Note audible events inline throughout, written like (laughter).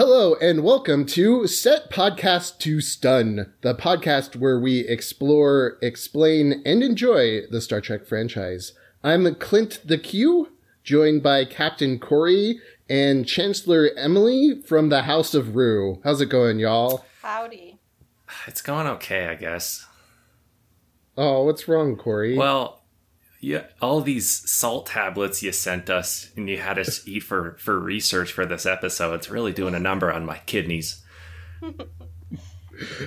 Hello and welcome to Set Podcast to Stun, the podcast where we explore, explain, and enjoy the Star Trek franchise. I'm Clint the Q, joined by Captain Corey and Chancellor Emily from the House of Rue. How's it going, y'all? Howdy. It's going okay, I guess. Oh, what's wrong, Corey? Well, yeah, all these salt tablets you sent us and you had us eat for for research for this episode. It's really doing a number on my kidneys. (laughs)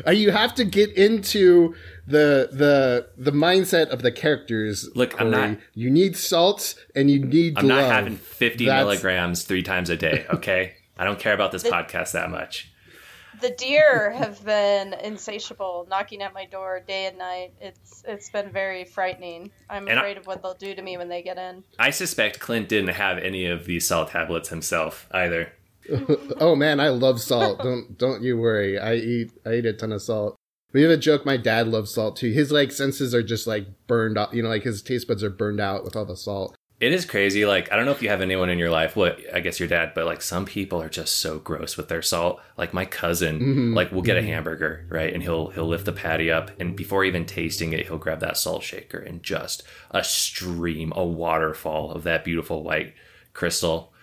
Uh, you have to get into the the the mindset of the characters. Look, Corey. I'm not- You need salt and you need. I'm not having 50 That's- milligrams three times a day. Okay, I don't care about this podcast that much. The deer have been insatiable, knocking at my door day and night. It's it's been very frightening. I'm And I- afraid of what they'll do to me when they get in. I suspect Clint didn't have any of these salt tablets himself either. (laughs) oh man, I love salt. don't don't you worry. I eat I eat a ton of salt. We have a joke. My dad loves salt too. His like senses are just like burned out. You know, like his taste buds are burned out with all the salt. It is crazy. Like, I don't know if you have anyone in your life, what I guess your dad, but like some people are just so gross with their salt. Like my cousin, Mhm. like we'll get a hamburger, right? And he'll he'll lift the patty up and before even tasting it, he'll grab that salt shaker and just a stream, a waterfall of that beautiful white crystal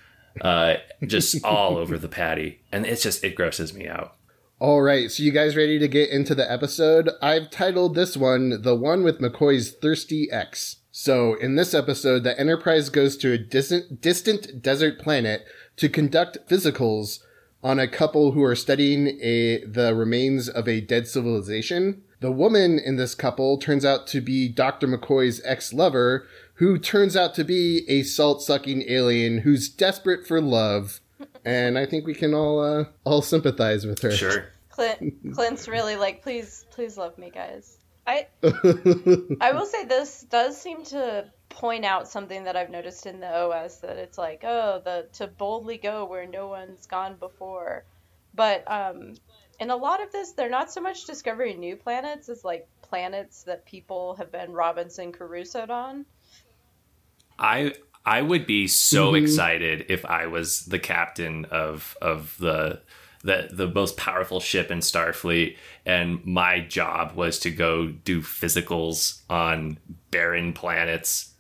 uh just (laughs) all over the patty. And it's just it grosses me out. All right, so you guys ready to get into the episode? I've titled this one "The One with McCoy's Thirsty Ex." So, in this episode, the Enterprise goes to a distant, distant desert planet to conduct physicals on a couple who are studying a the remains of a dead civilization. The woman in this couple turns out to be Dr. McCoy's ex-lover, who turns out to be a salt-sucking alien who's desperate for love. And I think we can all uh, all sympathize with her. Sure. Clint Clint's really like, please, please love me, guys. I (laughs) I will say this does seem to point out something that I've noticed in the OS that it's like, oh, the to boldly go where no one's gone before. But um in a lot of this, they're not so much discovering new planets as like planets that people have been Robinson Crusoe'd on. I I would be so Mhm. excited if I was the captain of of the the the most powerful ship in Starfleet, and my job was to go do physicals on barren planets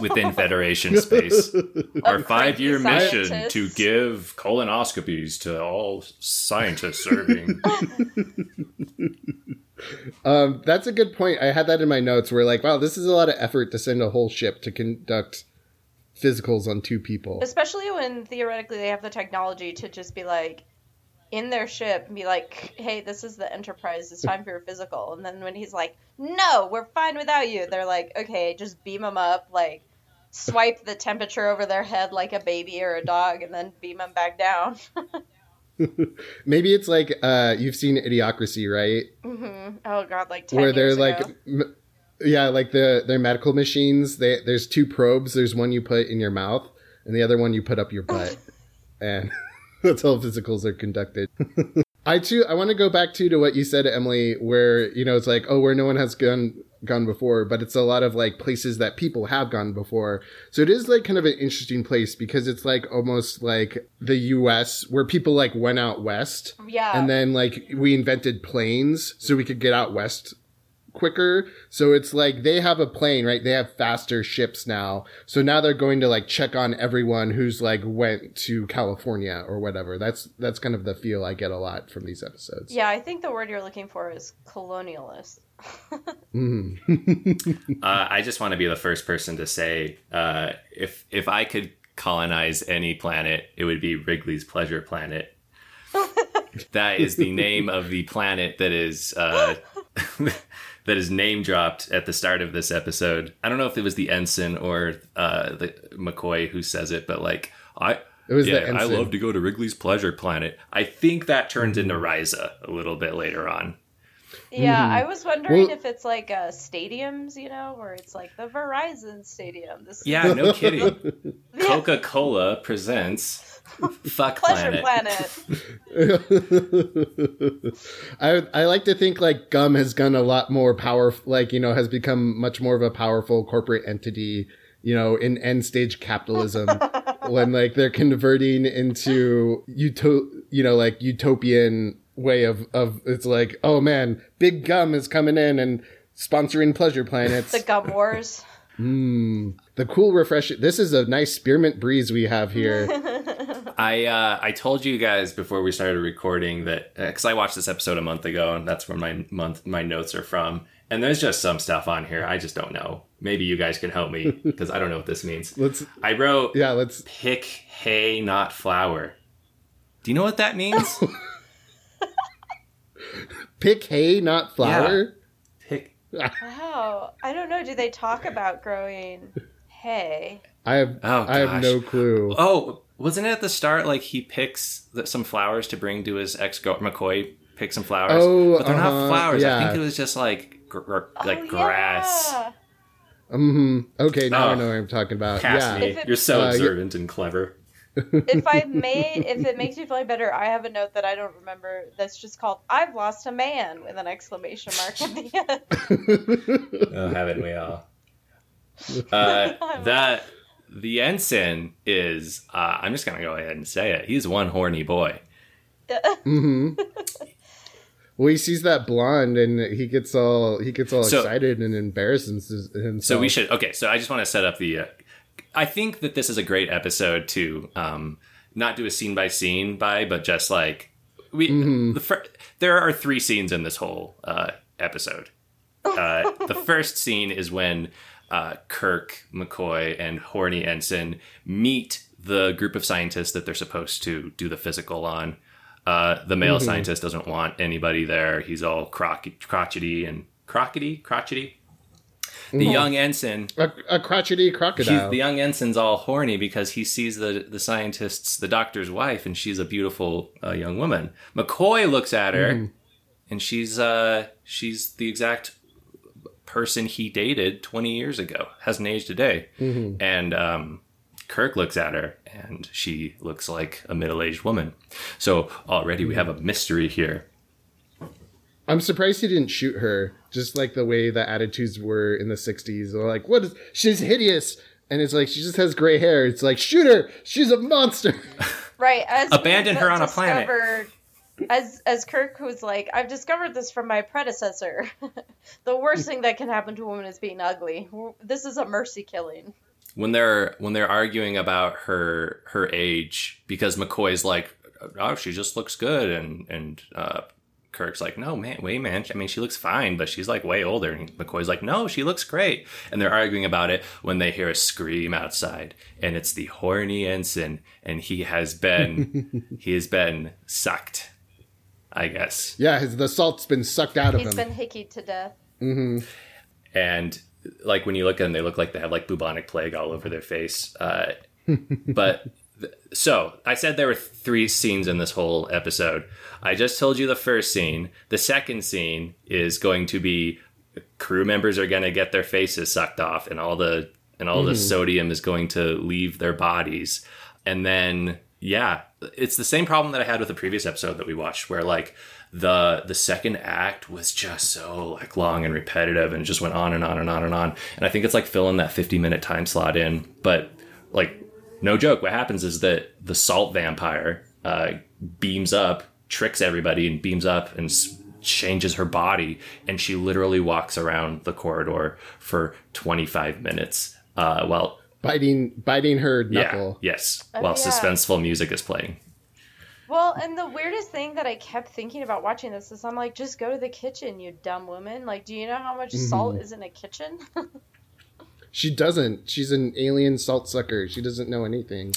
within (laughs) Federation space. (laughs) Our five year mission scientists. to give colonoscopies to all scientists serving. (laughs) Um, that's a good point. I had that in my notes where like, wow, this is a lot of effort to send a whole ship to conduct physicals on two people. Especially when theoretically they have the technology to just be like in their ship and be like, hey, this is the Enterprise, it's time for your physical. And then when he's like, no, we're fine without you, they're like, okay, just beam them up, like swipe the temperature over their head like a baby or a dog, and then beam them back down. (laughs) Maybe it's like uh, you've seen Idiocracy, right? Mm-hmm. Oh god, like 10 where they're like, m- yeah, like the their medical machines. They, there's two probes. There's one you put in your mouth, and the other one you put up your butt, (laughs) and (laughs) that's how physicals are conducted. (laughs) I too, I want to go back to to what you said, Emily, where you know it's like, oh, where no one has gone gone before, but it's a lot of like places that people have gone before. So it is like kind of an interesting place because it's like almost like the U.S. where people like went out west yeah. and then like we invented planes so we could get out west quicker so it's like they have a plane right they have faster ships now so now they're going to like check on everyone who's like went to california or whatever that's that's kind of the feel i get a lot from these episodes yeah, I think the word you're looking for is colonialist. (laughs) Mhm. (laughs) Uh, I just want to be the first person to say uh, if if I could colonize any planet, it would be Wrigley's Pleasure Planet. (laughs) that is the name of the planet that is uh, that is name dropped at the start of this episode. I don't know if it was the ensign or uh, the McCoy who says it, but like I. It was the yeah, I love to go to Wrigley's Pleasure Planet. I think that turns into Risa a little bit later on. Yeah, Mhm. I was wondering Well- if it's like uh, stadiums, you know, where it's like the Verizon Stadium. This is Yeah, no kidding. (laughs) (laughs) Coca Cola presents Fuck Pleasure Planet. Planet. (laughs) I I like to think like gum has gone a lot more powerful, like you know has become much more of a powerful corporate entity you know in end stage capitalism (laughs) when like they're converting into uto- you know, like utopian way of of it's like, oh man, big gum is coming in and sponsoring pleasure planets. The gum wars. Mm, the cool refresh. This is a nice spearmint breeze we have here. (laughs) I uh, I told you guys before we started recording that because I watched this episode a month ago, and that's where my month my notes are from. And there's just some stuff on here I just don't know. Maybe you guys can help me (laughs) because I don't know what this means. Let's I wrote yeah, let's pick hay, not flower. Do you know what that means? (laughs) pick hay, not flour. pick. Wow. I don't know. Do they talk about growing hay? I have Oh, I have no clue. Oh, wasn't it at the start like he picks th- some flowers to bring to his ex girl McCoy? Picks some flowers, Oh, but they're not uh-huh, flowers. I think it was just like gr- gr- like Oh, grass. yeah. hmm Okay, now I Oh. know what I'm talking about. Cassidy, Yeah. It- you're so Uh, you- observant and clever. If I (laughs) may, if it makes you feel better, I have a note that I don't remember. That's just called "I've lost a man" with an exclamation mark at the end. (laughs) Oh, haven't we all? (laughs) Uh, that the ensign is. Uh, I'm just gonna go ahead and say it. He's one horny boy. (laughs) hmm Well, he sees that blonde and he gets all he gets all So- excited and embarrasses himself. So we should. Okay, so I just want to set up the. Uh, I think that this is a great episode to um, not do a scene by scene by, but just like we. The fir- there are three scenes in this whole uh, episode. (laughs) Uh, the first scene is when uh, Kirk, McCoy, and Horny Ensign meet the group of scientists that they're supposed to do the physical on. Uh, the male scientist doesn't want anybody there. He's all croc- crotchety and crockety, crotchety. The young ensign a, a crotchety crocodile. the young ensign's all horny because he sees the the scientist's the doctor's wife and she's a beautiful uh, young woman. McCoy looks at her and she's uh she's the exact person he dated 20 years ago. Hasn't aged a day. And um Kirk looks at her and she looks like a middle-aged woman. So already we have a mystery here. I'm surprised he didn't shoot her, just like the way the attitudes were in the '60s. They're like, "What is? She's hideous," and it's like she just has gray hair. It's like, shoot her! She's a monster. Right. As Abandon her on a planet. Discovered- As as Kirk was like, I've discovered this from my predecessor. (laughs) the worst thing that can happen to a woman is being ugly. This is a mercy killing. when they're when they're arguing about her her age because McCoy's like oh she just looks good and and uh Kirk's like no man wait man I mean she looks fine but she's like way older and McCoy's like no she looks great and they're arguing about it when they hear a scream outside and it's the horny ensign and he has been (laughs) he has been sucked I guess. Yeah, his, the salt's been sucked out of him. He's been hickeyed to death. and like when you look at them they look like they have like bubonic plague all over their face uh, (laughs) but th- so i said there were three scenes in this whole episode. I just told you the first scene. The second scene is going to be crew members are going to get their faces sucked off and all the and all the sodium is going to leave their bodies. And then yeah it's the same problem that i had with the previous episode that we watched where like the the second act was just so like long and repetitive and it just went on and on and on and on. And i think it's like filling that 50 minute time slot in. But like no joke what happens is that the salt vampire uh, beams up tricks everybody and beams up and changes her body. And she literally walks around the corridor for 25 minutes uh, while biting biting her knuckle. yeah yes Oh, while yeah. suspenseful music is playing Well, and the weirdest thing that I kept thinking about watching this is I'm like, just go to the kitchen, you dumb woman. Like, do you know how much salt is in a kitchen? (laughs) She doesn't. She's an alien salt sucker. She doesn't know anything,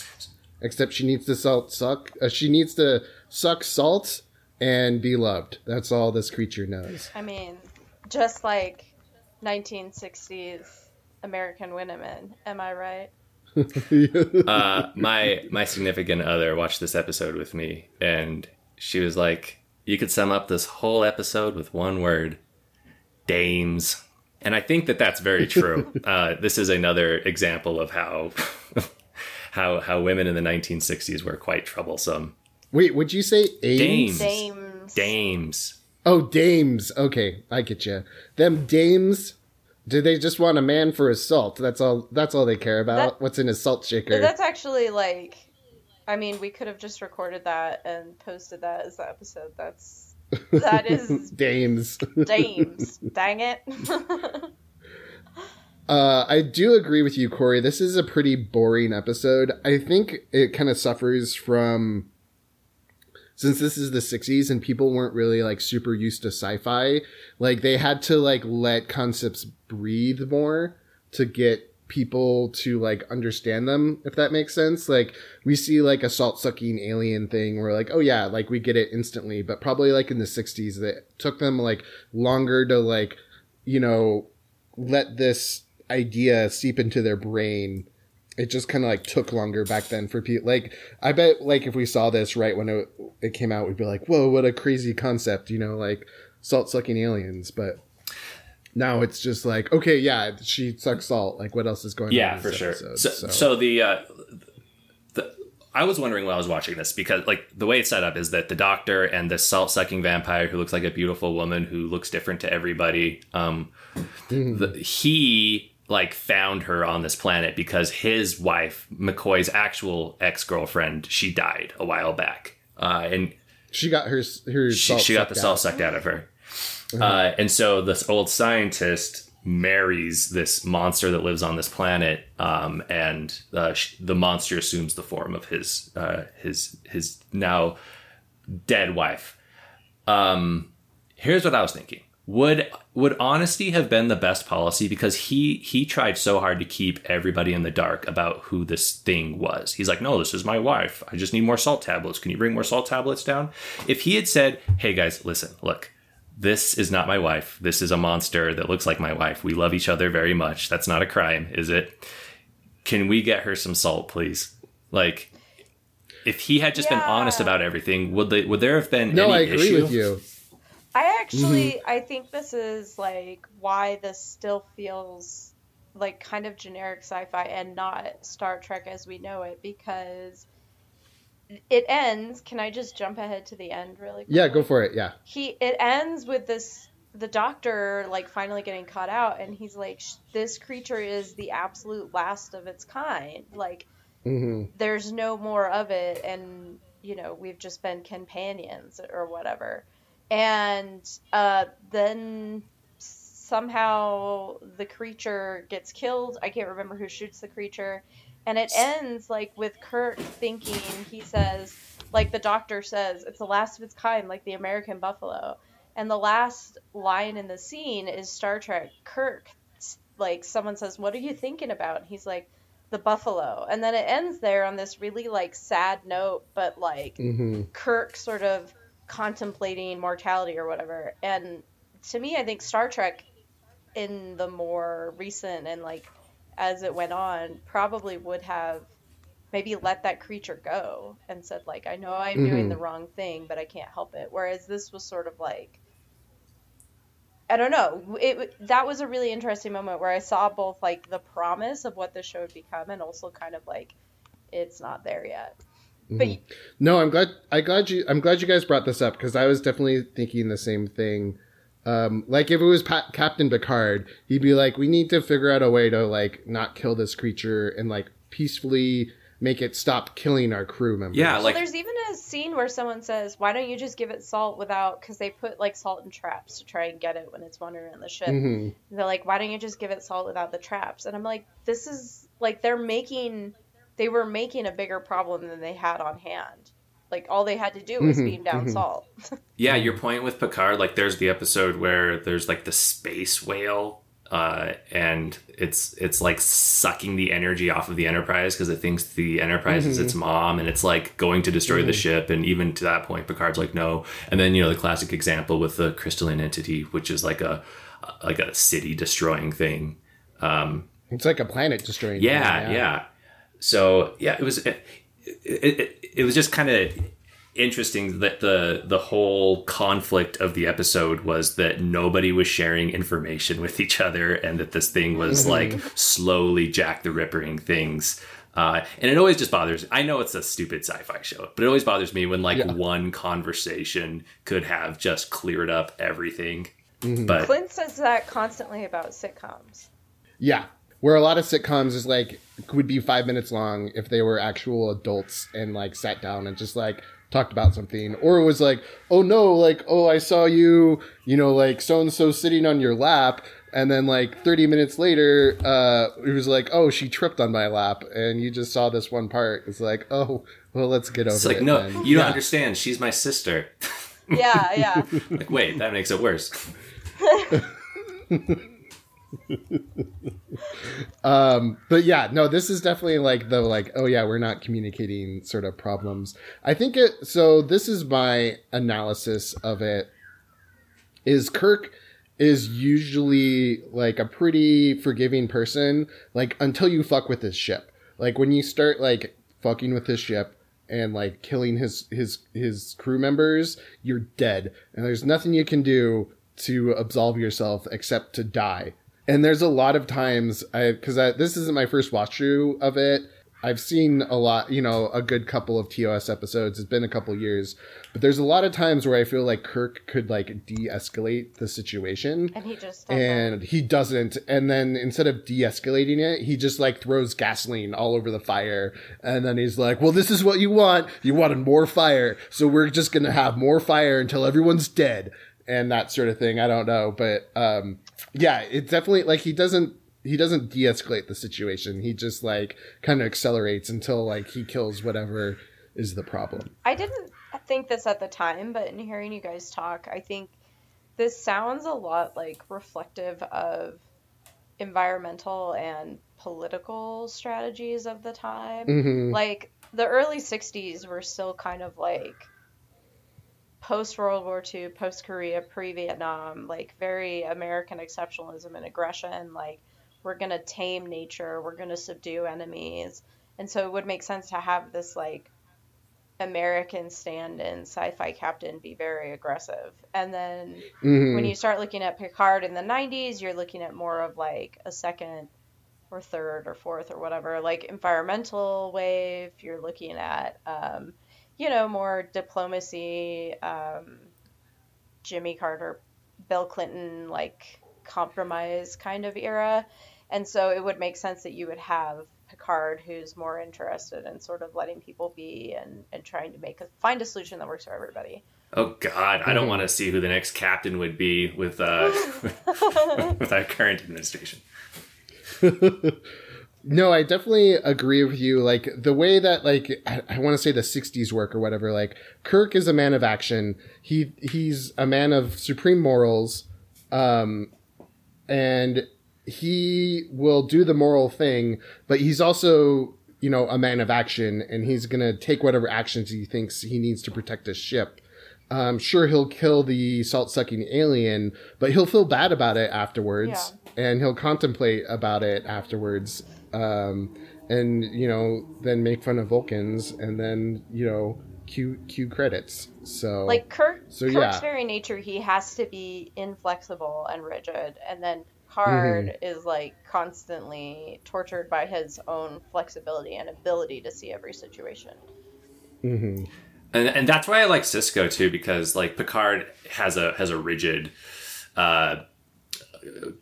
except she needs to salt suck. Uh, she needs to suck salt and be loved. That's all this creature knows. I mean, just like 1960s American women. Am I right? (laughs) uh, my my significant other watched this episode with me, and she was like, "You could sum up this whole episode with one word: dames." And I think that that's very true. (laughs) uh, this is another example of how (laughs) how how women in the 1960s were quite troublesome. Wait, would you say Dames. Dames. Dames. Oh, dames. Okay, I get you. Them dames. Do they just want a man for his salt? That's all. That's all they care about. That- What's in his salt shaker? That's actually like I mean, we could have just recorded that and posted that as the episode. That's that (laughs) is Dames. dames. Dang it. (laughs) Uh, I do agree with you, Corey. This is a pretty boring episode. I think it kind of suffers from since this is the 60s and people weren't really like super used to sci-fi. Like they had to like let concepts breathe more to get people to like understand them if that makes sense like we see like a salt sucking alien thing where like oh yeah like we get it instantly but probably like in the 60s that took them like longer to like you know let this idea seep into their brain it just kind of like took longer back then for people like i bet like if we saw this right when it, it came out we'd be like whoa what a crazy concept you know like salt sucking aliens but now it's just like okay yeah she sucks salt like what else is going on Yeah, for sure. episode? So, so, the uh, the I was wondering while I was watching this because like the way it's set up is that the doctor and the salt sucking vampire who looks like a beautiful woman who looks different to everybody. Um, the, he like found her on this planet because his wife McCoy's actual ex girlfriend she died a while back, uh, and she got her her she, she got the sucked salt out. sucked out of her. Uh, and so this old scientist marries this monster that lives on this planet, um, and uh, sh- the monster assumes the form of his uh, his his now dead wife. Um, here's what I was thinking: would would honesty have been the best policy? Because he he tried so hard to keep everybody in the dark about who this thing was. He's like, no, this is my wife. I just need more salt tablets. Can you bring more salt tablets down? If he had said, hey guys, listen, look. This is not my wife. This is a monster that looks like my wife. We love each other very much. That's not a crime, is it? Can we get her some salt, please? Like, if he had just been honest about everything, would they, would there have been no any i agree issue? with you I actually Mm-hmm. I think this is like why this still feels like kind of generic sci-fi and not Star Trek as we know it because it ends. Can I just jump ahead to the end really quick? yeah go for it yeah he it ends with this the doctor like finally getting caught out and he's like this creature is the absolute last of its kind like hmm there's no more of it and you know we've just been companions or whatever and uh, then somehow the creature gets killed. I can't remember who shoots the creature. And it ends like with kirk thinking he says like the doctor says it's the last of its kind like the american buffalo. And the last line in the scene is star trek. Kirk like someone says what are you thinking about? And he's like the buffalo. And then it ends there on this really like sad note but like hmm kirk sort of contemplating mortality or whatever and to me i think star trek in the more recent and like as it went on probably would have maybe let that creature go and said like i know i'm doing Mhm. the wrong thing but i can't help it whereas this was sort of like I don't know. It that was a really interesting moment where I saw both like the promise of what the show would become and also kind of like it's not there yet. But Mm-hmm. No, I'm glad. I glad you. I'm glad you guys brought this up because I was definitely thinking the same thing. Um, like if it was pa- Captain Picard, he'd be like, "We need to figure out a way to like not kill this creature and like peacefully make it stop killing our crew members." Yeah, well, like there's even a scene where someone says, "Why don't you just give it salt without?" Because they put like salt in traps to try and get it when it's wandering around the ship. hmm they're like, "Why don't you just give it salt without the traps?" And I'm like, "This is like they're making, they were making a bigger problem than they had on hand. Like all they had to do was Mhm, beam down mhm. salt." (laughs) Yeah, your point with Picard, like there's the episode where there's like the space whale, uh, and it's it's like sucking the energy off of the Enterprise because it thinks the Enterprise is its mom, and it's like going to destroy the ship. And even to that point, Picard's like no. And then you know the classic example with the crystalline entity, which is like a like a city destroying thing. Um, It's like a planet destroying. yeah, thing, yeah. So yeah, it was it, it, it, it was just kind of interesting that the the whole conflict of the episode was that nobody was sharing information with each other and that this thing was like slowly Jack the Rippering things. Uh, and it always just bothers. I know it's a stupid sci-fi show, but it always bothers me when like Yeah. one conversation could have just cleared up everything. Mm-hmm. But Clint says that constantly about sitcoms. Yeah. where a lot of sitcoms is like would be five minutes long if they were actual adults and like sat down and just like talked about something or it was like oh no like oh i saw you you know like so and so sitting on your lap and then like 30 minutes later uh it was like oh she tripped on my lap and you just saw this one part it's like oh well let's get over It's like, it no, then. you don't Yeah. understand. She's my sister. Yeah, yeah. (laughs) like, wait, that makes it worse. (laughs) (laughs) um but yeah no this is definitely like the like oh yeah we're not communicating sort of problems. I think it so this is my analysis of it is kirk is usually like a pretty forgiving person like until you fuck with his ship. Like when you start like fucking with his ship and like killing his his his crew members you're dead. And there's nothing you can do to absolve yourself except to die and there's a lot of times I because this isn't my first watch through of it. I've seen a lot, you know, a good couple of TOS episodes. It's been a couple years, but there's a lot of times where I feel like Kirk could like de-escalate the situation, And he just doesn't. and he doesn't. And then instead of de-escalating it, he just like throws gasoline all over the fire, and then he's like, "Well, this is what you want. You wanted more fire, so we're just gonna have more fire until everyone's dead." And that sort of thing. I don't know, but um, yeah, it definitely like he doesn't he doesn't de-escalate the situation. He just like kind of accelerates until like he kills whatever is the problem. I didn't think this at the time, but in hearing you guys talk, I think this sounds a lot like reflective of environmental and political strategies of the time. hmm Like the early 60s were still kind of like post World War II, post Korea, pre Vietnam, like very American exceptionalism and aggression. Like, we're going to tame nature, we're going to subdue enemies. And so it would make sense to have this, like, American stand in sci fi captain be very aggressive. And then hmm when you start looking at Picard in the 90s, you're looking at more of like a second or third or fourth or whatever, like environmental wave. You're looking at, um, you know, more diplomacy, um, Jimmy Carter, Bill Clinton, like compromise kind of era. And so it would make sense that you would have Picard who's more interested in sort of letting people be and, and trying to make a, find a solution that works for everybody. Oh God, I don't want to see who the next captain would be with uh, (laughs) with our current administration. (laughs) No, I definitely agree with you. Like the way that like I, I want to say the '60s work or whatever. Like Kirk is a man of action. He he's a man of supreme morals, um, and he will do the moral thing. But he's also you know a man of action, and he's gonna take whatever actions he thinks he needs to protect his ship. Um, sure, he'll kill the salt sucking alien, but he'll feel bad about it afterwards, and he'll contemplate about it afterwards, um, and you know, then make fun of Vulcans, and then you know, cue cue credits. So like Kirk, So, Kirk's yeah. very nature, he has to be inflexible and rigid, and then Picard Mm-hmm. is like constantly tortured by his own flexibility and ability to see every situation. mhm. and and that's why I like Sisko too because like Picard has a has a rigid uh,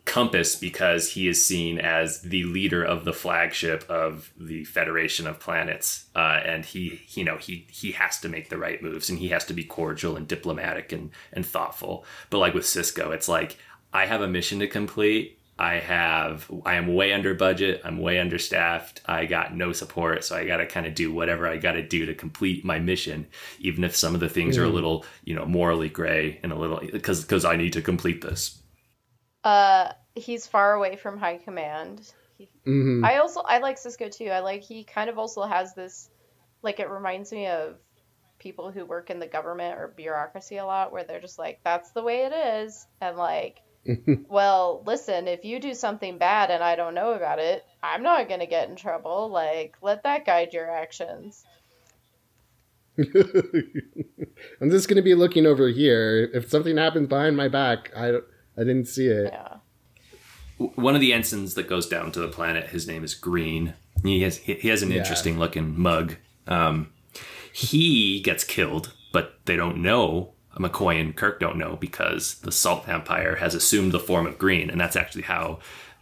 compass because he is seen as the leader of the flagship of the Federation of Planets, uh, and he you know he he has to make the right moves and he has to be cordial and diplomatic and and thoughtful. But like with Sisko, it's like I have a mission to complete. I have I am way under budget. I'm way understaffed. I got no support, so I got to kind of do whatever I got to do to complete my mission, even if some of the things are a little, you know, morally gray and a little because because I need to complete this. Uh, he's far away from high command. He, Mhm. I also I like Sisko too. I like he kind of also has this, like it reminds me of people who work in the government or bureaucracy a lot, where they're just like, "That's the way it is," and like, (laughs) well, listen, if you do something bad and I don't know about it, I'm not gonna get in trouble. Like, let that guide your actions. (laughs) I'm just gonna be looking over here. If something happens behind my back, I don't- I didn't see it. Yeah. One of the ensigns that goes down to the planet, his name is Green. He has he he has an Yeah. interesting looking mug. Um, he gets killed, but they don't know. McCoy and Kirk don't know because the salt vampire has assumed the form of Green, and that's actually how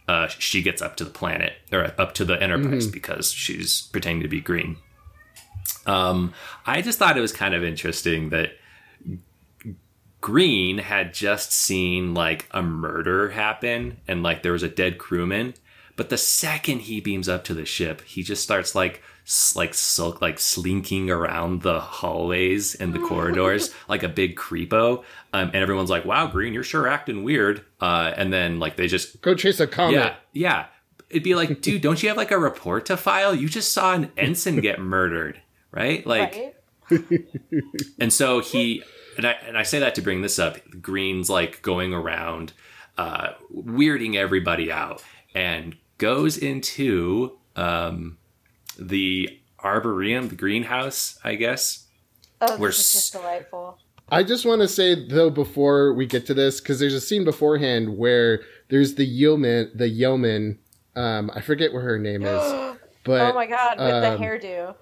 uh, she gets up to the planet or up to the Enterprise because she's pretending to be green. Um, I just thought it was kind of interesting that Green had just seen like a murder happen and like there was a dead crewman, but the second he beams up to the ship, he just starts like like sulk like slinking around the hallways and the corridors (laughs) like a big creepo. Um, and everyone's like, "Wow, Green, you're sure acting weird." Uh, and then like they just Go chase a comet. yeah, yeah. It'd be like, (laughs) dude, don't you have like a report to file? You just saw an ensign get murdered, right? Like, right? (laughs) and so he and I and I say that to bring this up. Green's like going around, uh, weirding everybody out, and goes into um, the arboretum, the greenhouse, I guess. Oh, We're this is just delightful. I just want to say though before we get to this because there's a scene beforehand where there's the yeoman, the yeoman. Um, I forget what her name is, (gasps) but oh my god, with um, the hairdo.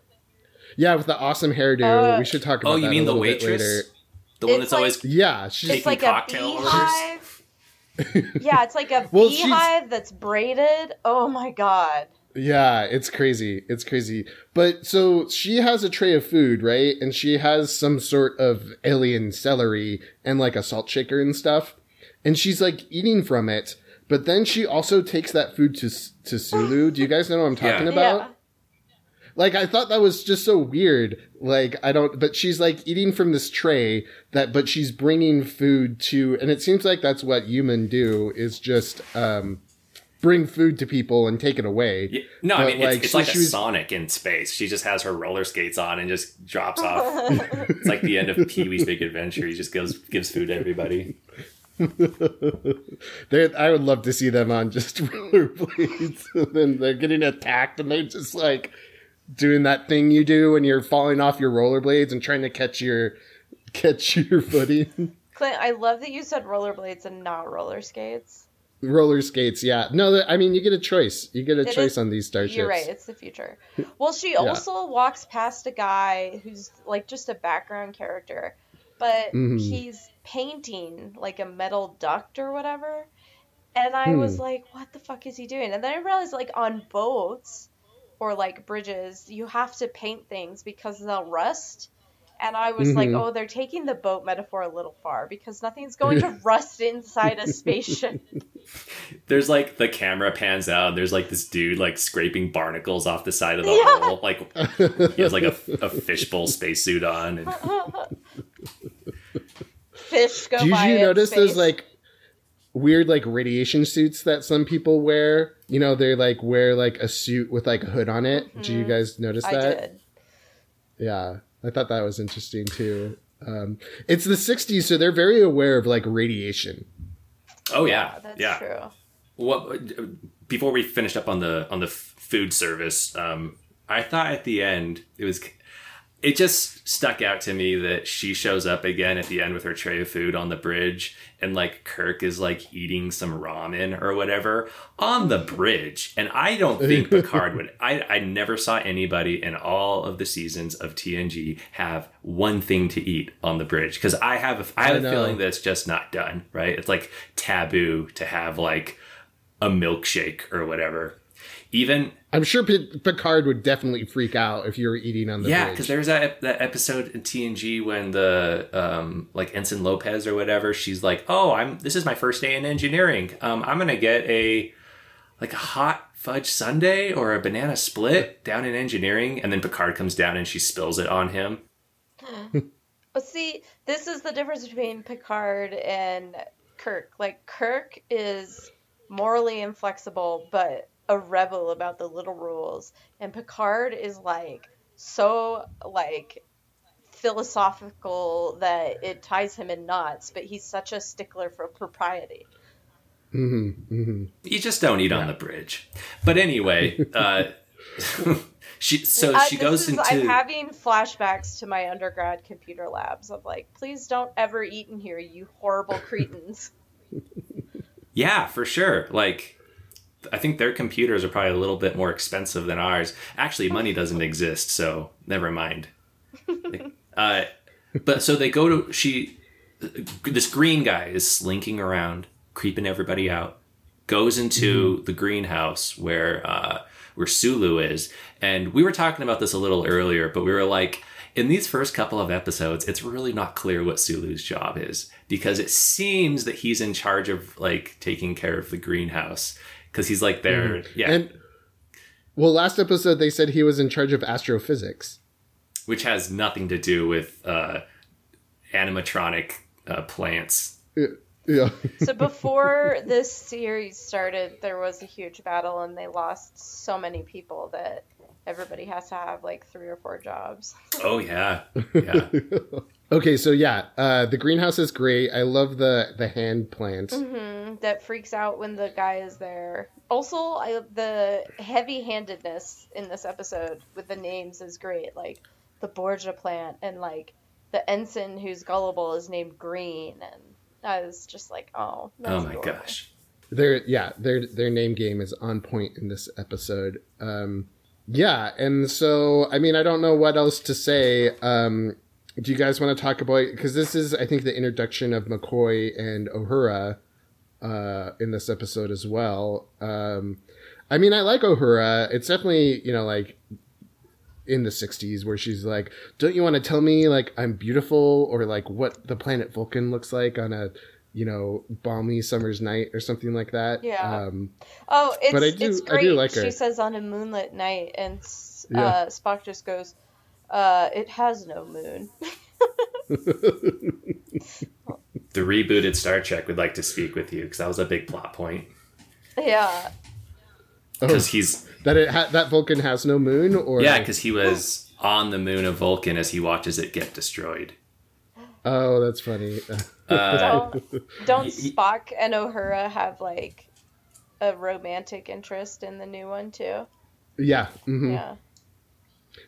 yeah, with the awesome hairdo. Uh, we should talk about. Oh, you that mean a the little bit waitress? Later. The one It's that's like- always Yeah, she's It's taking like cocktail orders? beehive. (laughs) yeah, it's like a Well, she's- beehive that's braided. Oh my god. Yeah, it's crazy. It's crazy. But so she has a tray of food, right? And she has some sort of alien celery and like a salt shaker and stuff. And she's like eating from it. But then she also takes that food to to Sulu. Do you guys know what I'm talking Yeah. about? Yeah. Like I thought that was just so weird. Like I don't but she's like eating from this tray that but she's bringing food to and it seems like that's what human do is just um bring food to people and take it away. Yeah, no, I mean like, it's, it's so like a was- Sonic in space. She just has her roller skates on and just drops off. (laughs) it's like the end of Pee Wee's Big Adventure. He just gives gives food to everybody. (laughs) I would love to see them on just (laughs) rollerblades, and then they're getting attacked, and they're just like doing that thing you do when you're falling off your rollerblades and trying to catch your catch (laughs) your footing. Clint, I love that you said rollerblades and not roller skates. Roller skates, yeah. No, I mean you get a choice. You get a It choice is- on these starships. You're right, it's the future. Well, she (laughs) also walks past a guy who's like just a background character, but Mhm. he's painting like a metal duct or whatever. And I Hmm. was like, what the fuck is he doing? And then I realized like on boats or like bridges, you have to paint things because they'll rust. And I was like, Mhm. oh, they're taking the boat metaphor a little far because nothing's going to (laughs) rust inside a spaceship. (laughs) There's like the camera pans out. And there's like this dude like scraping barnacles off the side of the (laughs) Yeah. hull. Like he has like a, a fishbowl spacesuit on. And Fish go Did by you in notice those like weird like radiation suits that some people wear? You know, they like wear like a suit with like a hood on it. Do you guys notice I that? did. Yeah, I thought that was interesting too. Um, it's the 60s, so they're very aware of like radiation. oh yeah, That's yeah. true. What before we finished up on the on the f- food service, um, I thought at the end it was it just stuck out to me that she shows up again at the end with her tray of food on the bridge and like Kirk is like eating some ramen or whatever on the bridge. And I don't think Picard would I I never saw anybody in all of the seasons of TNG have one thing to eat on the bridge. Because I have a, I have I a feeling that's just not done right? It's like taboo to have like a milkshake or whatever even I'm sure P- Picard would definitely freak out if you were eating on the yeah, bridge. because there's that that episode in TNG when the um like Ensign Lopez or whatever, she's like, "Oh, I'm this is my first day in engineering. Um, I'm gonna get a like a hot fudge sundae or a banana split down in engineering," and then Picard comes down and she spills it on him. But see, this is the difference between Picard and Kirk. Like Kirk is morally inflexible, but a rebel about the little rules, and Picard is like so like philosophical that it ties him in knots. But he's such a stickler for propriety. hmm hmm You just don't eat on the bridge. But anyway, (laughs) uh, (laughs) she so Uh, she goes is- into I'm having flashbacks to my undergrad computer labs of like, please don't ever eat in here, you horrible (laughs) cretins. Yeah, for sure. Like, I think their computers are probably a little bit more expensive than ours. Actually, money doesn't exist, so never mind. Uh, but so they go to she. This green guy is slinking around, creeping everybody out. goes into the greenhouse where uh, where Sulu is, and we were talking about this a little earlier, but we were like. In these first couple of episodes, it's really not clear what Sulu's job is because it seems that he's in charge of like taking care of the greenhouse because he's like there. Yeah. And well, last episode they said he was in charge of astrophysics. which has nothing to do with uh, animatronic uh, plants. Yeah. (laughs) So before this series started, there was a huge battle, and they lost so many people that everybody has to have like three or four jobs. Oh yeah, (laughs) yeah. Okay, so yeah, uh, the greenhouse is great. I love the the hand plant. hmm That freaks out when the guy is there. Also, I, the heavy-handedness in this episode with the names is great. Like the Borgia plant, and like the ensign who's gullible is named Green, and I was just like, oh, Oh my adorable. gosh. Their yeah, their their name game is on point in this episode. Um, yeah, and so I mean, I don't know what else to say. Um, do you guys want to talk about because this is I think the introduction of McCoy and Uhura uh, in this episode as well. Um, I mean, I like Uhura. It's definitely you know like in the 60s where she's like don't you want to tell me like i'm beautiful or like what the planet vulcan looks like on a you know balmy summer's night or something like that Yeah. um Oh, it's But I do- it's I do like her. She says on a moonlit night, and S- Yeah. uh, Spock just goes, uh, "It has no moon." (laughs) The rebooted Star Trek would like to speak with you because that was a big plot point. yeah, Because he's that it ha- that vulcan has no moon or yeah, because he was on the moon of Vulcan as he watches it get destroyed. oh that's funny Uh, (laughs) don't don't y- y- Spock and Uhura have like a romantic interest in the new one too? yeah mhm. Yeah,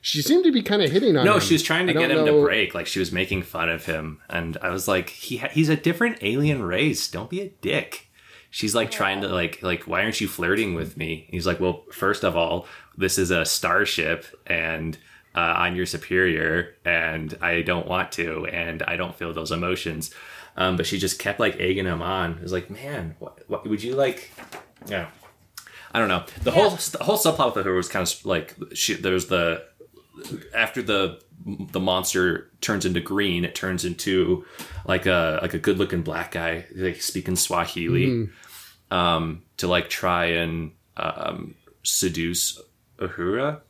she seemed to be kind of hitting on him. no, him. she was trying to I get him know- to break. Like she was making fun of him, and I was like, he ha- he's a different alien race. Don't be a dick. She's like trying to like like why aren't you flirting with me? He's like, well, first of all, this is a starship, and uh, I'm your superior, and I don't want to, and I don't feel those emotions. Um, but she just kept like egging him on. It was like, man, what, what would you like? Yeah, I don't know. The whole the whole subplot with her was kind of like she there was the after the the monster turns into green, it turns into like a like a good looking black guy like speaking Swahili um, to like try and um, seduce Uhura.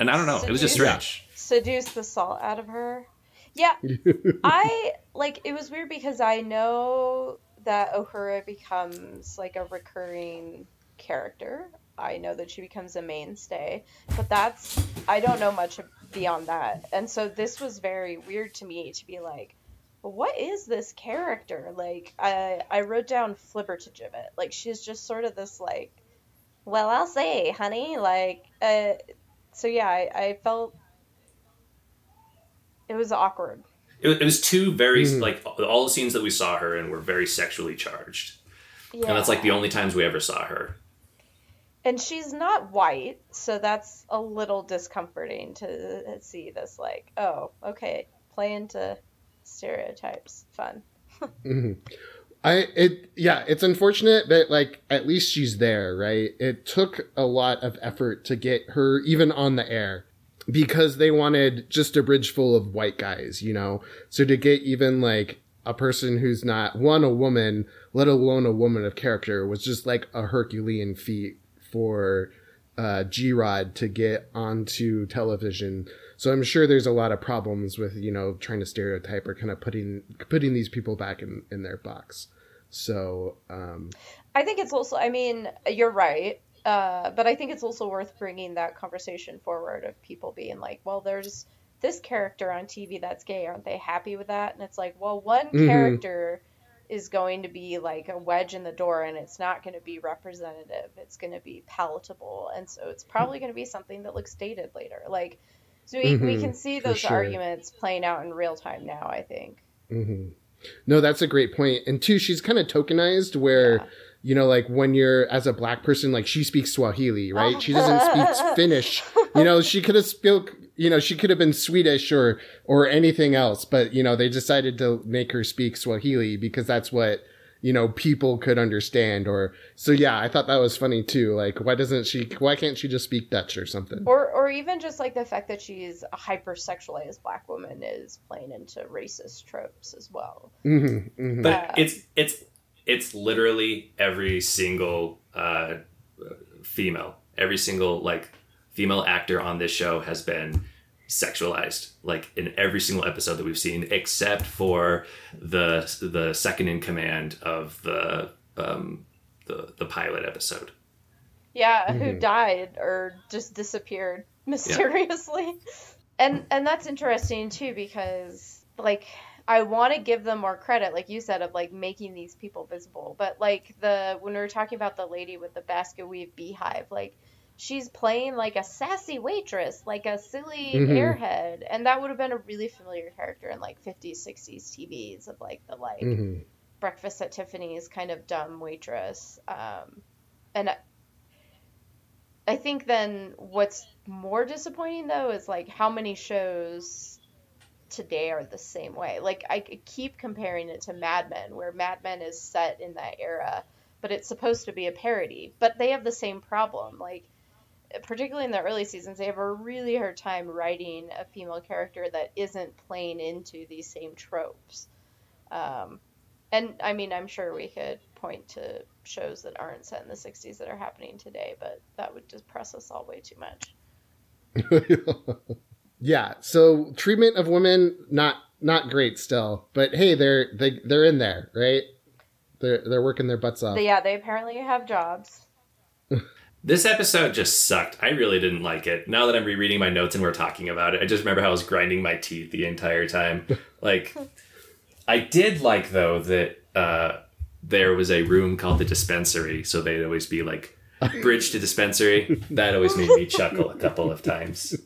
And I don't know, it was just Seduce? strange. seduce the salt out of her. Yeah, (laughs) I like it was weird because I know that Uhura becomes like a recurring character. I know that she becomes a mainstay, but that's I don't know much beyond that. And so this was very weird to me to be like, what is this character? Like I I wrote down flipper to gibbet. Like she's just sort of this like, well I'll say, honey. Like uh, so yeah, I, I felt it was awkward. It, was- it was two very Mm. like all the scenes that we saw her in were very sexually charged, Yeah. and that's like the only times we ever saw her. And she's not white, so that's a little discomforting to see this. Like, oh, okay, play into stereotypes. Fun. (laughs) Mhm. I it yeah, it's unfortunate that like at least she's there, right? It took a lot of effort to get her even on the air because they wanted just a bridge full of white guys, you know. So to get even like a person who's not one a woman, let alone a woman of character, was just like a Herculean feat for uh, G Rod to get onto television. So I'm sure there's a lot of problems with you know trying to stereotype or kind of putting putting these people back in in their box. So um, I think it's also, I mean, you're right. Uh, but I think it's also worth bringing that conversation forward of people being like, well, there's this character on TV that's gay. Aren't they happy with that? And it's like, well, one Mhm. character is going to be like a wedge in the door and it's not going to be representative. It's going to be palatable. And so it's probably going to be something that looks dated later. Like, so we, we Mhm, can see those sure. arguments playing out in real time now, I think. mhm. no, that's a great point. And two, she's kind of tokenized where. Yeah. You know, like when you're as a black person, like she speaks Swahili, right? She doesn't speak (laughs) Finnish. You know, she could have spoke. You know, she could have been Swedish or or anything else, but you know, they decided to make her speak Swahili because that's what you know people could understand or so yeah i thought that was funny too. Like why doesn't she why can't she just speak dutch or something? Or or even just like the fact that she's a hypersexualized black woman is playing into racist tropes as well. Mm-hmm, mm-hmm. but uh, it's it's it's literally every single uh, female every single like female actor on this show has been sexualized like in every single episode that we've seen except for the the second in command of the um the the pilot episode yeah mm-hmm. who died or just disappeared (laughs) mysteriously yeah. and and that's interesting too because like I want to give them more credit, like you said, of like making these people visible. But like the when we were talking about the lady with the basket weave beehive, like she's playing like a sassy waitress, like a silly mm-hmm. airhead, and that would have been a really familiar character in like 50s, 60s TVs of like the like mm-hmm. breakfast at Tiffany's kind of dumb waitress. Um, and I think then what's more disappointing though is like how many shows today are the same way. Like I keep comparing it to Mad Men, where Mad Men is set in that era, but it's supposed to be a parody. But they have the same problem. Like particularly in the early seasons, they have a really hard time writing a female character that isn't playing into these same tropes. Um, and I mean, I'm sure we could point to shows that aren't set in the 60s that are happening today, but that would just press us all way too much. (laughs) yeah. So treatment of women not not great still, but hey, they're they they're in there, right? They're they're working their butts off. Yeah, they apparently have jobs. (laughs) This episode just sucked. I really didn't like it. Now that I'm rereading my notes and we're talking about it, I just remember how I was grinding my teeth the entire time. (laughs) Like, I did like though that uh, there was a room called the dispensary, so they'd always be like (laughs) bridge to dispensary. That always made me chuckle a couple of times. (laughs)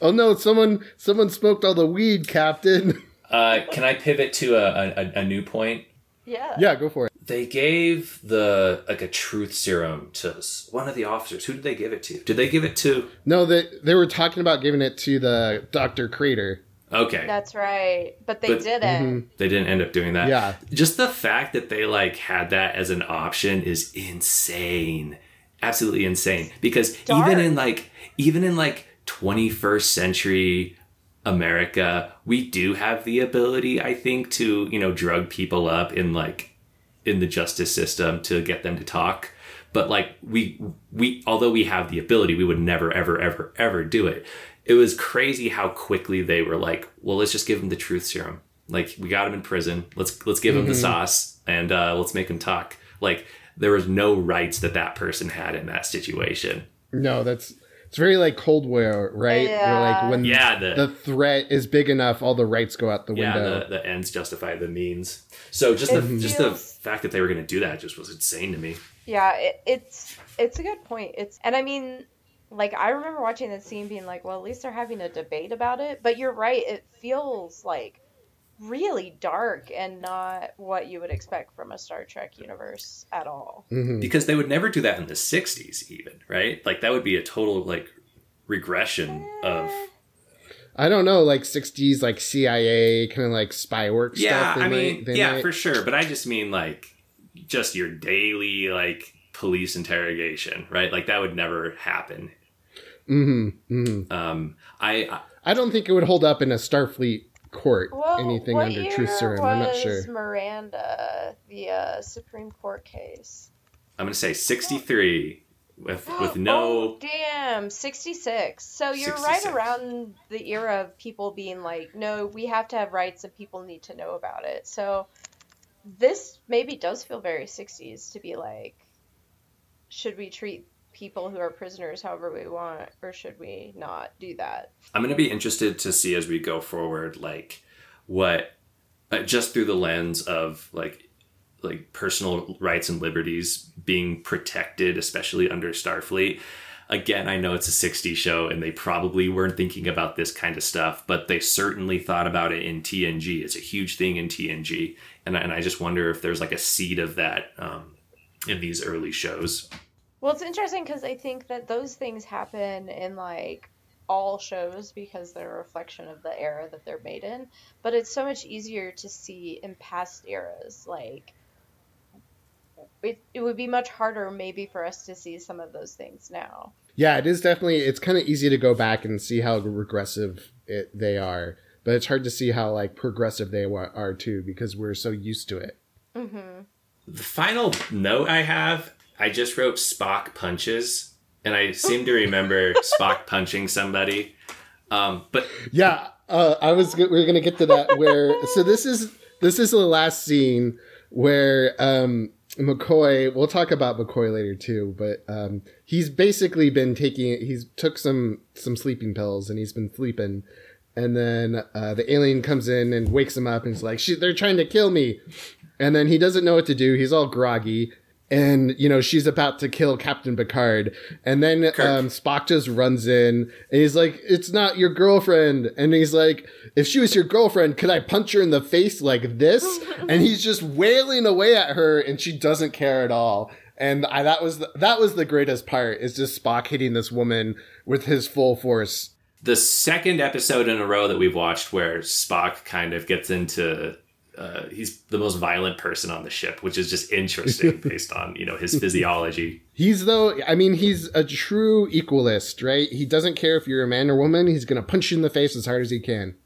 Oh no! Someone someone smoked all the weed, Captain. Uh, can I pivot to a, a, a new point? Yeah. Yeah, go for it they gave the like a truth serum to one of the officers. Who did they give it to? Did they give it to? No, they they were talking about giving it to the Doctor Crater. Okay, that's right, but they but, didn't. Mm-hmm. They didn't end up doing that. Yeah, just the fact that they like had that as an option is insane, absolutely insane. Because Dark. even in like even in like 21st century America, we do have the ability, I think, to you know drug people up in like in the justice system to get them to talk. But like we we although we have the ability we would never ever ever ever do it. It was crazy how quickly they were like well let's just give him the truth serum. Like we got him in prison. Let's let's give mm-hmm. him the sauce and uh, let's make him talk. Like there was no rights that that person had in that situation. No that's it's very like Cold War, right? Yeah. Where like when yeah, the, the threat is big enough, all the rights go out the yeah, window. The, the ends justify the means. So just it the feels... just the fact that they were going to do that just was insane to me. Yeah, it, it's it's a good point. It's and I mean, like I remember watching that scene, being like, well, at least they're having a debate about it. But you're right; it feels like really dark and not what you would expect from a Star Trek universe at all. Mm-hmm. Because they would never do that in the 60s even, right? Like that would be a total like regression eh. of I don't know, like 60s like CIA kind of like spy work yeah, stuff. I mean, yeah, might... for sure, but I just mean like just your daily like police interrogation, right? Like that would never happen. Mhm. Mm-hmm. Um I, I I don't think it would hold up in a Starfleet court well, anything under truth serum. I'm not sure. Miranda, the uh, Supreme Court case. I'm gonna say 63 with (gasps) with no. Oh, damn, 66. So you're 66. right around the era of people being like, no, we have to have rights and people need to know about it. So this maybe does feel very 60s to be like, should we treat people who are prisoners however we want, or should we not do that? I'm going to be interested to see as we go forward, like what, uh, just through the lens of like, like personal rights and liberties being protected, especially under Starfleet. Again, I know it's a 60 show and they probably weren't thinking about this kind of stuff, but they certainly thought about it in TNG. It's a huge thing in TNG. And, and I just wonder if there's like a seed of that um, in these early shows. Well, it's interesting because I think that those things happen in like all shows because they're a reflection of the era that they're made in. But it's so much easier to see in past eras, like it, it would be much harder maybe for us to see some of those things now. Yeah, it is definitely. It's kind of easy to go back and see how regressive it, they are, but it's hard to see how like progressive they are too because we're so used to it. Mm-hmm. The final note I have, I just wrote Spock punches, and I seem to remember (laughs) Spock punching somebody. Um, but yeah, uh, I was. We are gonna get to that. Where so this is this is the last scene where um, McCoy. We'll talk about McCoy later too, but um, he's basically been taking. He's took some some sleeping pills and he's been sleeping. And then uh, the alien comes in and wakes him up and is like, "They're trying to kill me." And then he doesn't know what to do. He's all groggy and you know she's about to kill Captain Picard, and then um, Spock just runs in and he's like, "It's not your girlfriend," and he's like, "If she was your girlfriend, could I punch her in the face like this?" (laughs) and he's just wailing away at her, and she doesn't care at all. And I, that was the, that was the greatest part is just Spock hitting this woman with his full force. The second episode in a row that we've watched where Spock kind of gets into uh, he's the most violent person on the ship, which is just interesting (laughs) based on you know his physiology. He's though, I mean, he's a true equalist, right? He doesn't care if you're a man or woman. He's gonna punch you in the face as hard as he can.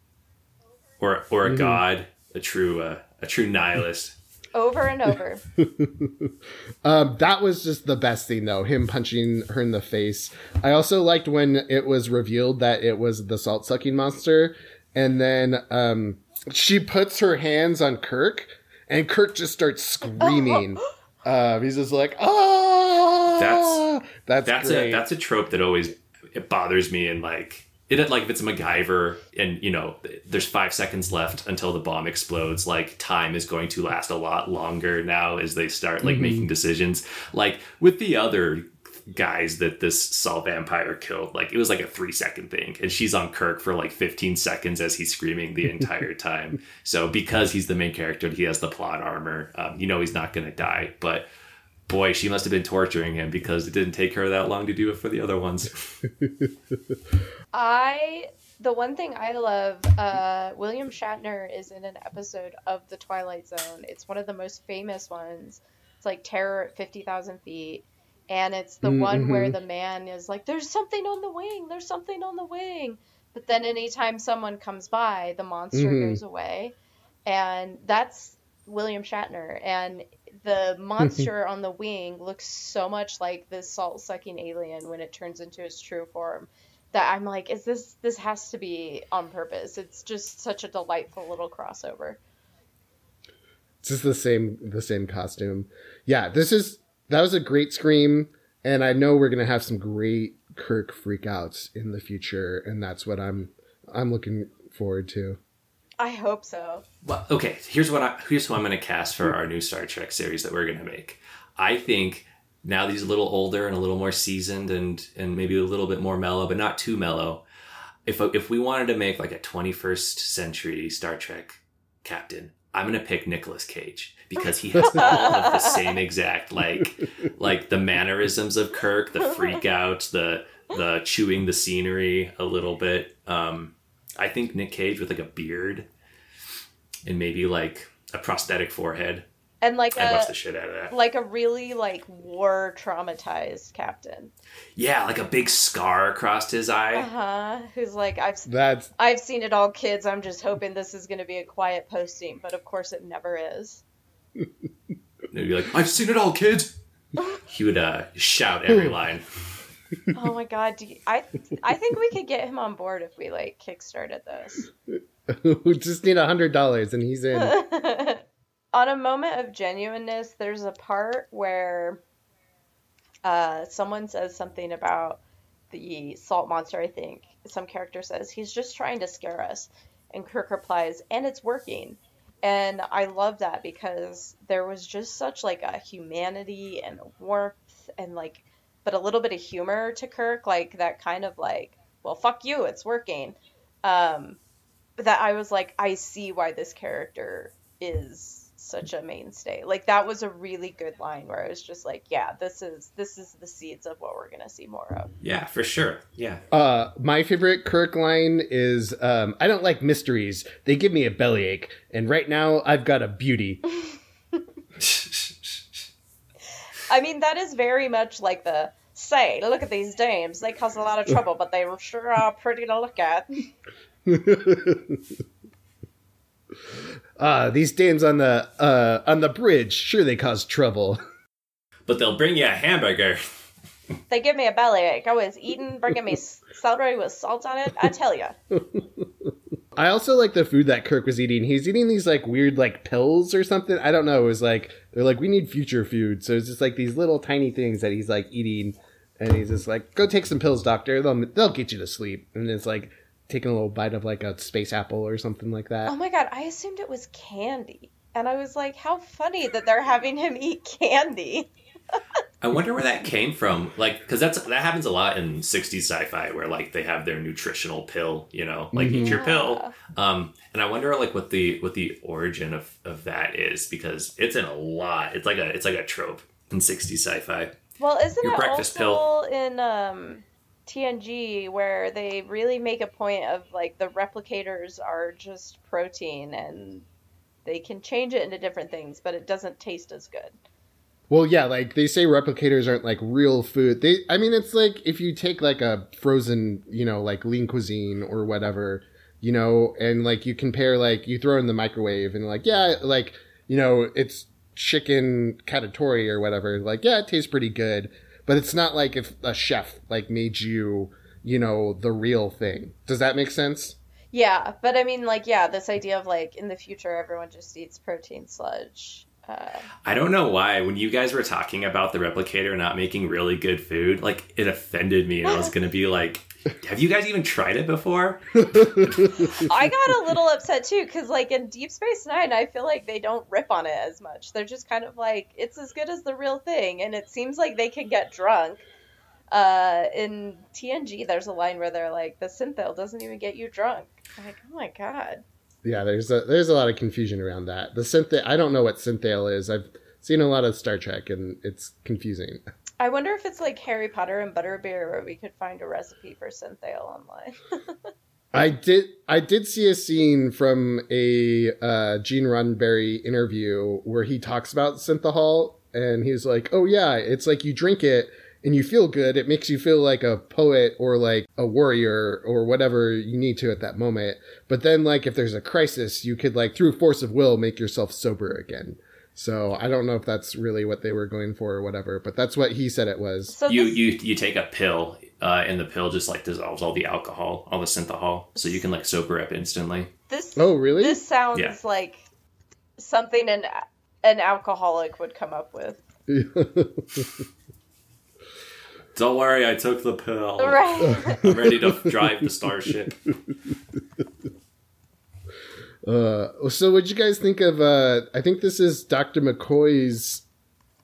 Or or a mm-hmm. god, a true uh, a true nihilist. (laughs) Over and over. (laughs) um, that was just the best thing, though. Him punching her in the face. I also liked when it was revealed that it was the salt sucking monster, and then um, she puts her hands on Kirk, and Kirk just starts screaming. um, (laughs) he's just like, "Oh, that's that's that's great. a that's a trope that always it bothers me and like it like if it's MacGyver and you know there's five seconds left until the bomb explodes like time is going to last a lot longer now as they start like mm-hmm. making decisions like with the other guys that this salt vampire killed. Like it was like a three second thing, and she's on Kirk for like 15 seconds as he's screaming the (laughs) entire time. so because he's the main character, and he has the plot armor. Um, you know he's not going to die, but boy, she must have been torturing him because it didn't take her that long to do it for the other ones. (laughs) I the one thing I love, uh, William Shatner is in an episode of The Twilight Zone. It's one of the most famous ones. It's like Terror at 50,000 feet and it's the mm-hmm. one where mm-hmm. the man is like there's something on the wing there's something on the wing but then anytime someone comes by the monster mm-hmm. goes away and that's william shatner and the (laughs) monster on the wing looks so much like this salt sucking alien when it turns into its true form that i'm like is this this has to be on purpose it's just such a delightful little crossover it's just the same the same costume yeah this is that was a great scream, and I know we're gonna have some great Kirk freakouts in the future, and that's what I'm I'm looking forward to. I hope so. Well, okay. Here's what I here's who I'm gonna cast for our new Star Trek series that we're gonna make. I think now that he's a little older and a little more seasoned and and maybe a little bit more mellow, but not too mellow. If if we wanted to make like a 21st century Star Trek captain, I'm gonna pick Nicolas Cage because he (laughs) has all of the same exact like like the mannerisms of Kirk, the freak out, the the chewing the scenery a little bit. Um, I think Nick Cage with like a beard and maybe like a prosthetic forehead. And like I'd a, the shit out of that. Like a really like war traumatized captain. Yeah, like a big scar across his eye. Uh huh. Who's like I've that's I've seen it all, kids. I'm just hoping this is going to be a quiet posting, but of course it never is. He'd be like, "I've seen it all, kid." He would uh, shout every line. (laughs) oh my god! You, I I think we could get him on board if we like kickstarted this. (laughs) we just need a hundred dollars and he's in. (laughs) on a moment of genuineness, there's a part where uh, someone says something about the salt monster. I think some character says he's just trying to scare us, and Kirk replies, "And it's working." And I love that because there was just such like a humanity and warmth and like but a little bit of humor to Kirk like that kind of like well fuck you it's working. Um that I was like I see why this character is such a mainstay. Like that was a really good line where I was just like, yeah, this is this is the seeds of what we're gonna see more of. Yeah, for sure. Yeah. Uh, my favorite Kirk line is, um, "I don't like mysteries. They give me a bellyache, and right now I've got a beauty." (laughs) (laughs) I mean, that is very much like the say, look at these dames. They cause a lot of trouble, but they sure are pretty to look at. (laughs) Ah, these dames on the uh on the bridge, sure they cause trouble. (laughs) But they'll bring you a hamburger. (laughs) They give me a bellyache. I was eating, bringing me celery with salt on it. I tell ya. (laughs) I also like the food that Kirk was eating. He's eating these like weird like pills or something. I don't know. It was like they're like we need future food, so it's just like these little tiny things that he's like eating, and he's just like, "Go take some pills, doctor. They'll they'll get you to sleep." And it's like taking a little bite of like a space apple or something like that. Oh my god, I assumed it was candy. And I was like, how funny that they're having him eat candy. (laughs) I wonder where that came from. Like, because that's that happens a lot in '60s sci-fi, where like they have their nutritional pill. You know, like eat your pill. Um, and I wonder like what the what the origin of of that is because it's in a lot. It's like a it's like a trope in '60s sci-fi. Well, isn't Your it breakfast also in um, TNG where they really make a point of like the replicators are just protein and mm. they can change it into different things, but it doesn't taste as good. Well, yeah, like they say replicators aren't like real food. They, I mean, it's like if you take like a frozen, you know, like lean cuisine or whatever, you know, and like you compare, like you throw in the microwave and like, yeah, like, you know, it's chicken catatori or whatever. Like, yeah, it tastes pretty good, but it's not like if a chef like made you, you know, the real thing. Does that make sense? Yeah, but I mean, like, yeah, this idea of like in the future everyone just eats protein sludge. Uh, I don't know why when you guys were talking about the replicator not making really good food, like it offended me, and I was (laughs) gonna be like, "Have you guys even tried it before?" (laughs) I got a little upset too because, like, in Deep Space Nine, I feel like they don't rip on it as much. They're just kind of like, it's as good as the real thing, and it seems like they can get drunk. Uh, in TNG, there's a line where they're like, the synthehol doesn't even get you drunk. I'm like, oh my god. Yeah, there's a there's a lot of confusion around that. The synth, I don't know what synthale is. I've seen a lot of Star Trek, and it's confusing. I wonder if it's like Harry Potter and Butterbeer where we could find a recipe for synthale online. (laughs) I did I did see a scene from a uh, Gene Roddenberry interview where he talks about synthehol, and he's like, "Oh yeah, it's like you drink it." And you feel good. It makes you feel like a poet or like a warrior or whatever you need to at that moment. But then, like, if there's a crisis, you could, like, through force of will, make yourself sober again. So I don't know if that's really what they were going for or whatever, but that's what he said it was. so you this- you you take a pill, uh, and the pill just like dissolves all the alcohol, all the synthehol, so you can like sober up instantly. this Oh, really? This sounds Yeah. like something an an alcoholic would come up with. (laughs) Don't worry, I took the pill. Right. I'm ready to drive the starship. (laughs) Uh, so what'd you guys think of, uh, I think this is Dr. McCoy's,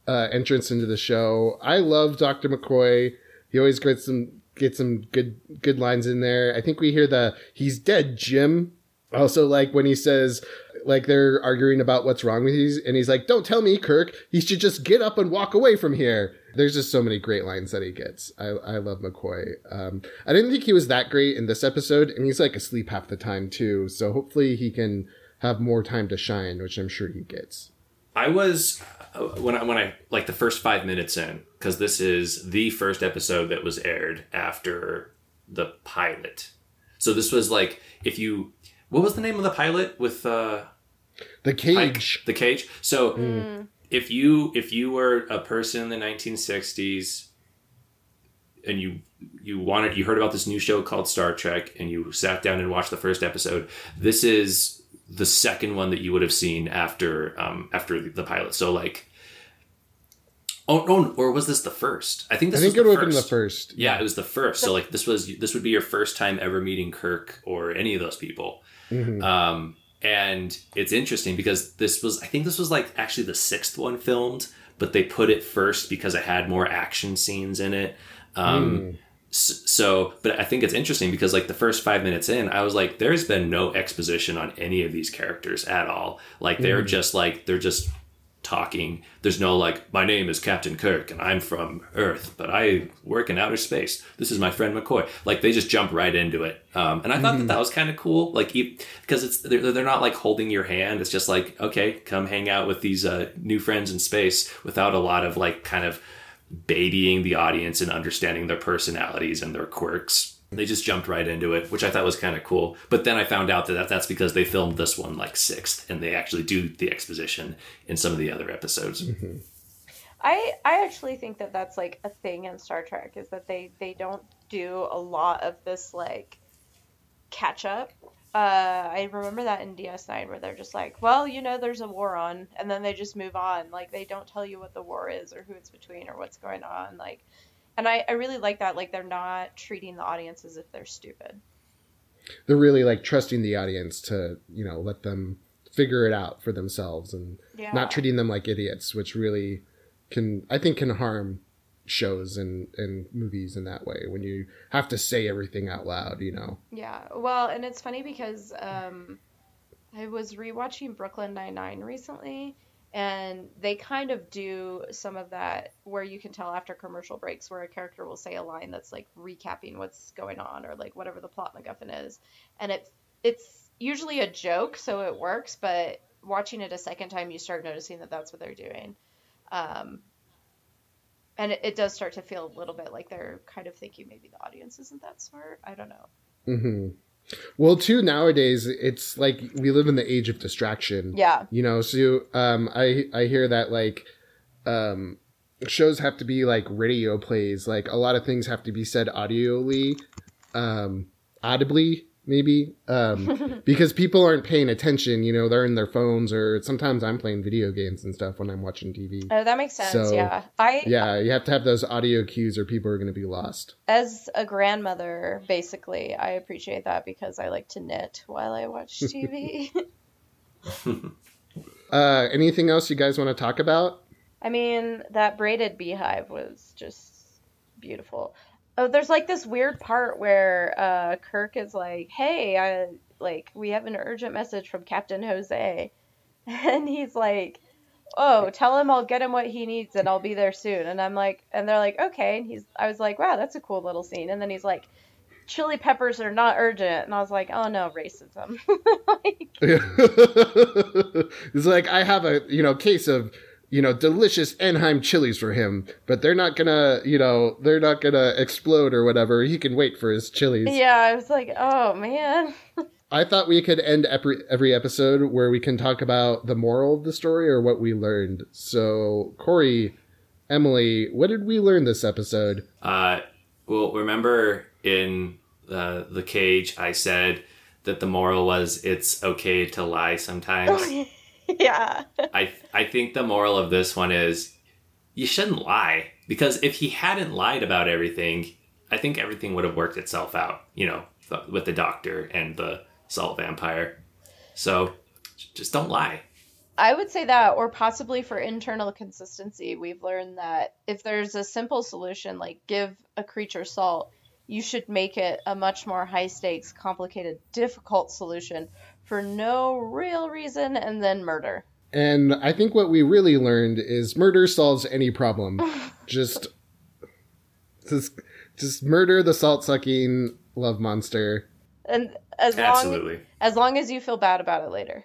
uh, entrance into the show. I love Dr. McCoy. He always gets some, gets some good, good lines in there. I think we hear the, he's dead, Jim. Also, like when he says, like they're arguing about what's wrong with you, and he's like, "Don't tell me, Kirk. He should just get up and walk away from here." There's just so many great lines that he gets. I, I love McCoy. Um, I didn't think he was that great in this episode, and he's like asleep half the time too. So hopefully he can have more time to shine, which I'm sure he gets. I was uh, when I when I like the first five minutes in because this is the first episode that was aired after the pilot. So this was like if you what was the name of the pilot with uh The Pike? cage. the cage. So Mm. If you if you were a person in the 1960s and you you wanted you heard about this new show called Star Trek and you sat down and watched the first episode, this is the second one that you would have seen after um after the, pilot. So like Oh no, or was this the first? I think this. I think was it the would have been first. the first. Yeah, it was the first. So like this was this would be your first time ever meeting Kirk or any of those people. Mhm. Um, and it's interesting because this was I think this was like actually the sixth one filmed, but they put it first because it had more action scenes in it. Um, s- so, but I think it's interesting because like the first five minutes in, I was like, there's been no exposition on any of these characters at all. Like they're just like they're just talking. There's no like, my name is Captain Kirk and I'm from Earth, but I work in outer space. This is my friend McCoy. Like they just jump right into it. Um, and I thought that that was kind of cool. Like because it's they're, they're not like holding your hand. It's just like okay, come hang out with these uh, new friends in space without a lot of like kind of babying the audience and understanding their personalities and their quirks. They just jumped right into it, which I thought was kind of cool. But then I found out that that's because they filmed this one like sixth, and they actually do the exposition in some of the other episodes. Mm-hmm. I I actually think that that's like a thing in Star Trek is that they they don't do a lot of this like catch up. Uh, I remember that in DS9 where they're just like, well, you know, there's a war on, and then they just move on. Like they don't tell you what the war is or who it's between or what's going on. Like and I, I really like that like they're not treating the audience as if they're stupid. They're really like trusting the audience to you know let them figure it out for themselves and yeah. not treating them like idiots which really can i think can harm shows and and movies in that way when you have to say everything out loud you know? Yeah. Well and it's funny because um i was rewatching brooklyn 99 recently and they kind of do some of that where you can tell after commercial breaks where a character will say a line that's like recapping what's going on or like whatever the plot MacGuffin is, and it it's usually a joke, so it works. But watching it a second time, you start noticing that that's what they're doing, um, and it, it does start to feel a little bit like they're kind of thinking maybe the audience isn't that smart. I don't know. Mm-hmm. Well, too nowadays it's like we live in the age of distraction. Yeah. You know, so um I I hear that like um shows have to be like radio plays, like a lot of things have to be said audioly um audibly maybe um, (laughs) because people aren't paying attention you know they're in their phones or sometimes i'm playing video games and stuff when i'm watching tv oh that makes sense so, yeah. I yeah you have to have those audio cues or people are going to be lost. As a grandmother basically i appreciate that because i like to knit while i watch (laughs) tv (laughs) uh, anything else you guys want to talk about? I mean that braided beehive was just beautiful Oh, there's like this weird part where uh, Kirk is like, "Hey, I like we have an urgent message from Captain Jose," (laughs) and he's like, "Oh, tell him I'll get him what he needs and I'll be there soon." And I'm like, and they're like, "Okay." And he's, I was like, "Wow, that's a cool little scene." And then he's like, "Chili peppers are not urgent," and I was like, "Oh no, racism." (laughs) like... (laughs) it's like I have a you know case of you know, delicious Anaheim chilies for him, but they're not gonna, you know, they're not gonna explode or whatever. He can wait for his chilies. Yeah, I was like, oh man. (laughs) I thought we could end every every episode where we can talk about the moral of the story or what we learned. So, Corey, Emily, what did we learn this episode? Uh, well, remember in uh, the cage, I said that the moral was it's okay to lie sometimes. (laughs) yeah. I I think the moral of this one is you shouldn't lie because if he hadn't lied about everything, I think everything would have worked itself out. You know, with the doctor and the salt vampire. So just don't lie. I would say that, or possibly for internal consistency, we've learned that if there's a simple solution, like give a creature salt, you should make it a much more high stakes, complicated, difficult solution for no real reason and then murder. And I think what we really learned is murder solves any problem. (laughs) just, just, just murder the salt sucking love monster. And as Absolutely. long as long as you feel bad about it later.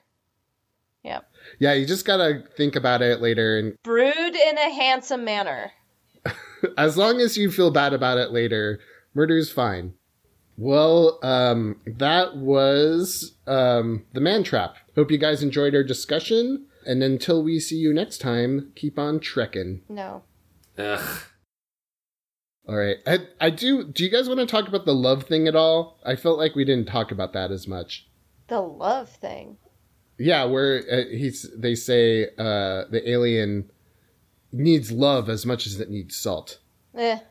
Yeah. Yeah, you just gotta think about it later and (laughs) brood in a handsome manner. as long as you feel bad about it later, murder's fine. Well, um, that was um, the man trap. Hope you guys enjoyed our discussion. And until we see you next time, keep on trekking. No. Ugh. All right. I, I do. Do you guys want to talk about the love thing at all? I felt like we didn't talk about that as much. The love thing. Yeah, where uh, he's they say uh, the alien needs love as much as it needs salt. Eh,